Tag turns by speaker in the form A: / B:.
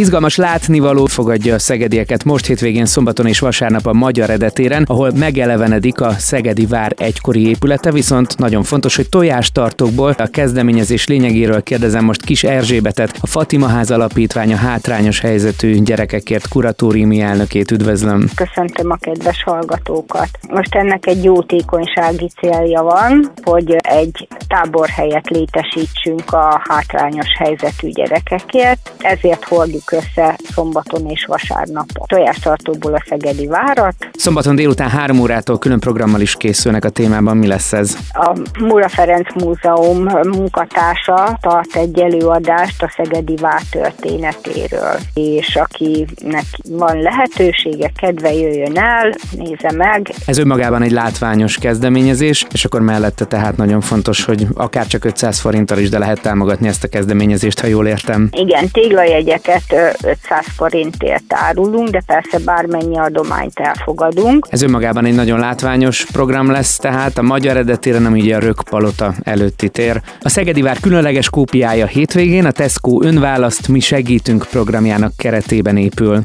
A: Izgalmas látnivaló fogadja a szegedieket most hétvégén szombaton és vasárnap a Magyar Edetéren, ahol megelevenedik a Szegedi Vár egykori épülete, viszont nagyon fontos, hogy tojástartókból a kezdeményezés lényegéről kérdezem most Kis Erzsébetet, a Fatima Ház Alapítványa hátrányos helyzetű gyerekekért kuratóriumi elnökét üdvözlöm.
B: Köszöntöm a kedves hallgatókat. Most ennek egy jótékonysági célja van, hogy egy táborhelyet létesítsünk a hátrányos helyzetű gyerekekért, ezért hordjuk össze szombaton és vasárnap a tojástartóból a Szegedi Várat.
A: Szombaton délután három órától külön programmal is készülnek a témában. Mi lesz ez?
B: A Mura Ferenc Múzeum munkatársa tart egy előadást a Szegedi Vár történetéről, és akinek van lehetősége, kedve jöjjön el, nézze meg.
A: Ez önmagában egy látványos kezdeményezés, és akkor mellette tehát nagyon fontos, hogy akár csak 500 forinttal is, de lehet támogatni ezt a kezdeményezést, ha jól értem.
B: Igen, téglajegyeket 500 forintért árulunk, de persze bármennyi adományt elfogadunk.
A: Ez önmagában egy nagyon látványos program lesz, tehát a magyar eredetére nem így a Rökpalota előtti tér. A Szegedi Vár különleges kópiája hétvégén a Tesco Önválaszt Mi Segítünk programjának keretében épül.